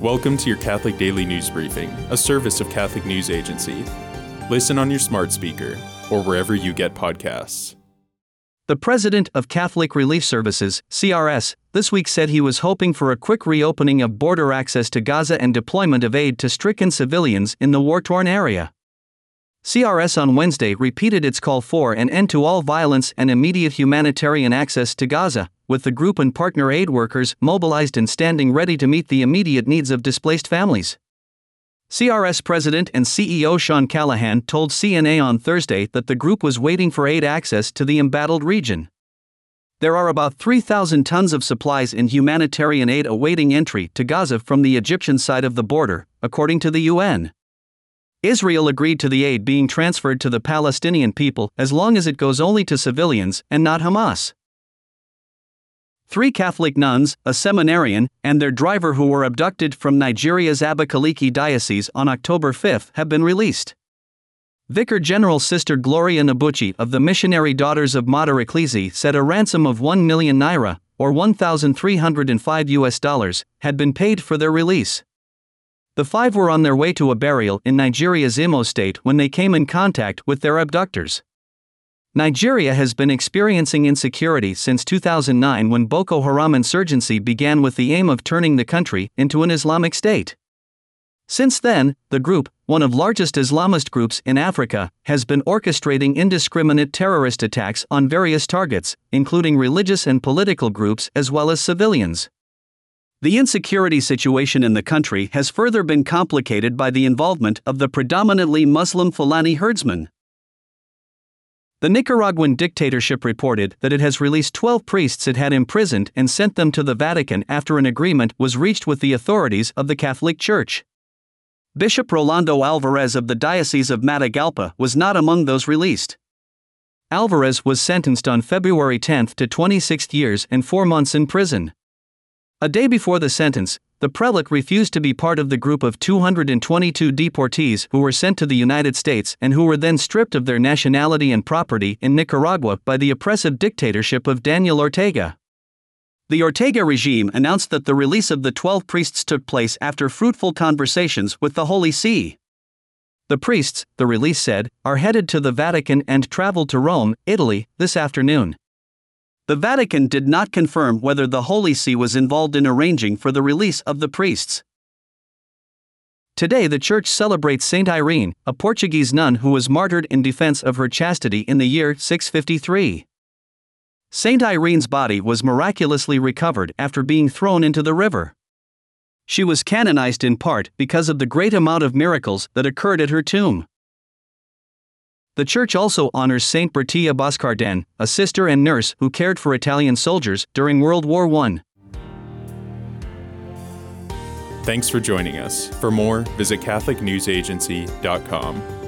Welcome to your Catholic Daily News Briefing, a service of Catholic News Agency. Listen on your smart speaker or wherever you get podcasts. The president of Catholic Relief Services, CRS, this week said he was hoping for a quick reopening of border access to Gaza and deployment of aid to stricken civilians in the war torn area. CRS on Wednesday repeated its call for an end to all violence and immediate humanitarian access to Gaza, with the group and partner aid workers mobilized and standing ready to meet the immediate needs of displaced families. CRS President and CEO Sean Callahan told CNA on Thursday that the group was waiting for aid access to the embattled region. There are about 3,000 tons of supplies and humanitarian aid awaiting entry to Gaza from the Egyptian side of the border, according to the UN. Israel agreed to the aid being transferred to the Palestinian people as long as it goes only to civilians and not Hamas. Three Catholic nuns, a seminarian, and their driver who were abducted from Nigeria's Abakaliki Diocese on October 5 have been released. Vicar General Sister Gloria Nnabuchi of the Missionary Daughters of Mater Ecclesiae said a ransom of 1 million naira, or 1,305 US dollars, had been paid for their release. The five were on their way to a burial in Nigeria's Imo state when they came in contact with their abductors. Nigeria has been experiencing insecurity since 2009 when Boko Haram insurgency began with the aim of turning the country into an Islamic state. Since then, the group, one of largest Islamist groups in Africa, has been orchestrating indiscriminate terrorist attacks on various targets, including religious and political groups as well as civilians. The insecurity situation in the country has further been complicated by the involvement of the predominantly Muslim Fulani herdsmen. The Nicaraguan dictatorship reported that it has released 12 priests it had imprisoned and sent them to the Vatican after an agreement was reached with the authorities of the Catholic Church. Bishop Rolando Alvarez of the Diocese of Matagalpa was not among those released. Alvarez was sentenced on February 10 to 26 years and 4 months in prison. A day before the sentence, the prelate refused to be part of the group of 222 deportees who were sent to the United States and who were then stripped of their nationality and property in Nicaragua by the oppressive dictatorship of Daniel Ortega. The Ortega regime announced that the release of the 12 priests took place after fruitful conversations with the Holy See. The priests, the release said, are headed to the Vatican and traveled to Rome, Italy, this afternoon. The Vatican did not confirm whether the Holy See was involved in arranging for the release of the priests. Today, the Church celebrates Saint Irene, a Portuguese nun who was martyred in defense of her chastity in the year 653. Saint Irene's body was miraculously recovered after being thrown into the river. She was canonized in part because of the great amount of miracles that occurred at her tomb. The church also honors Saint Bertilla Boscardin, a sister and nurse who cared for Italian soldiers during World War I. Thanks for joining us. For more, visit CatholicNewsAgency.com.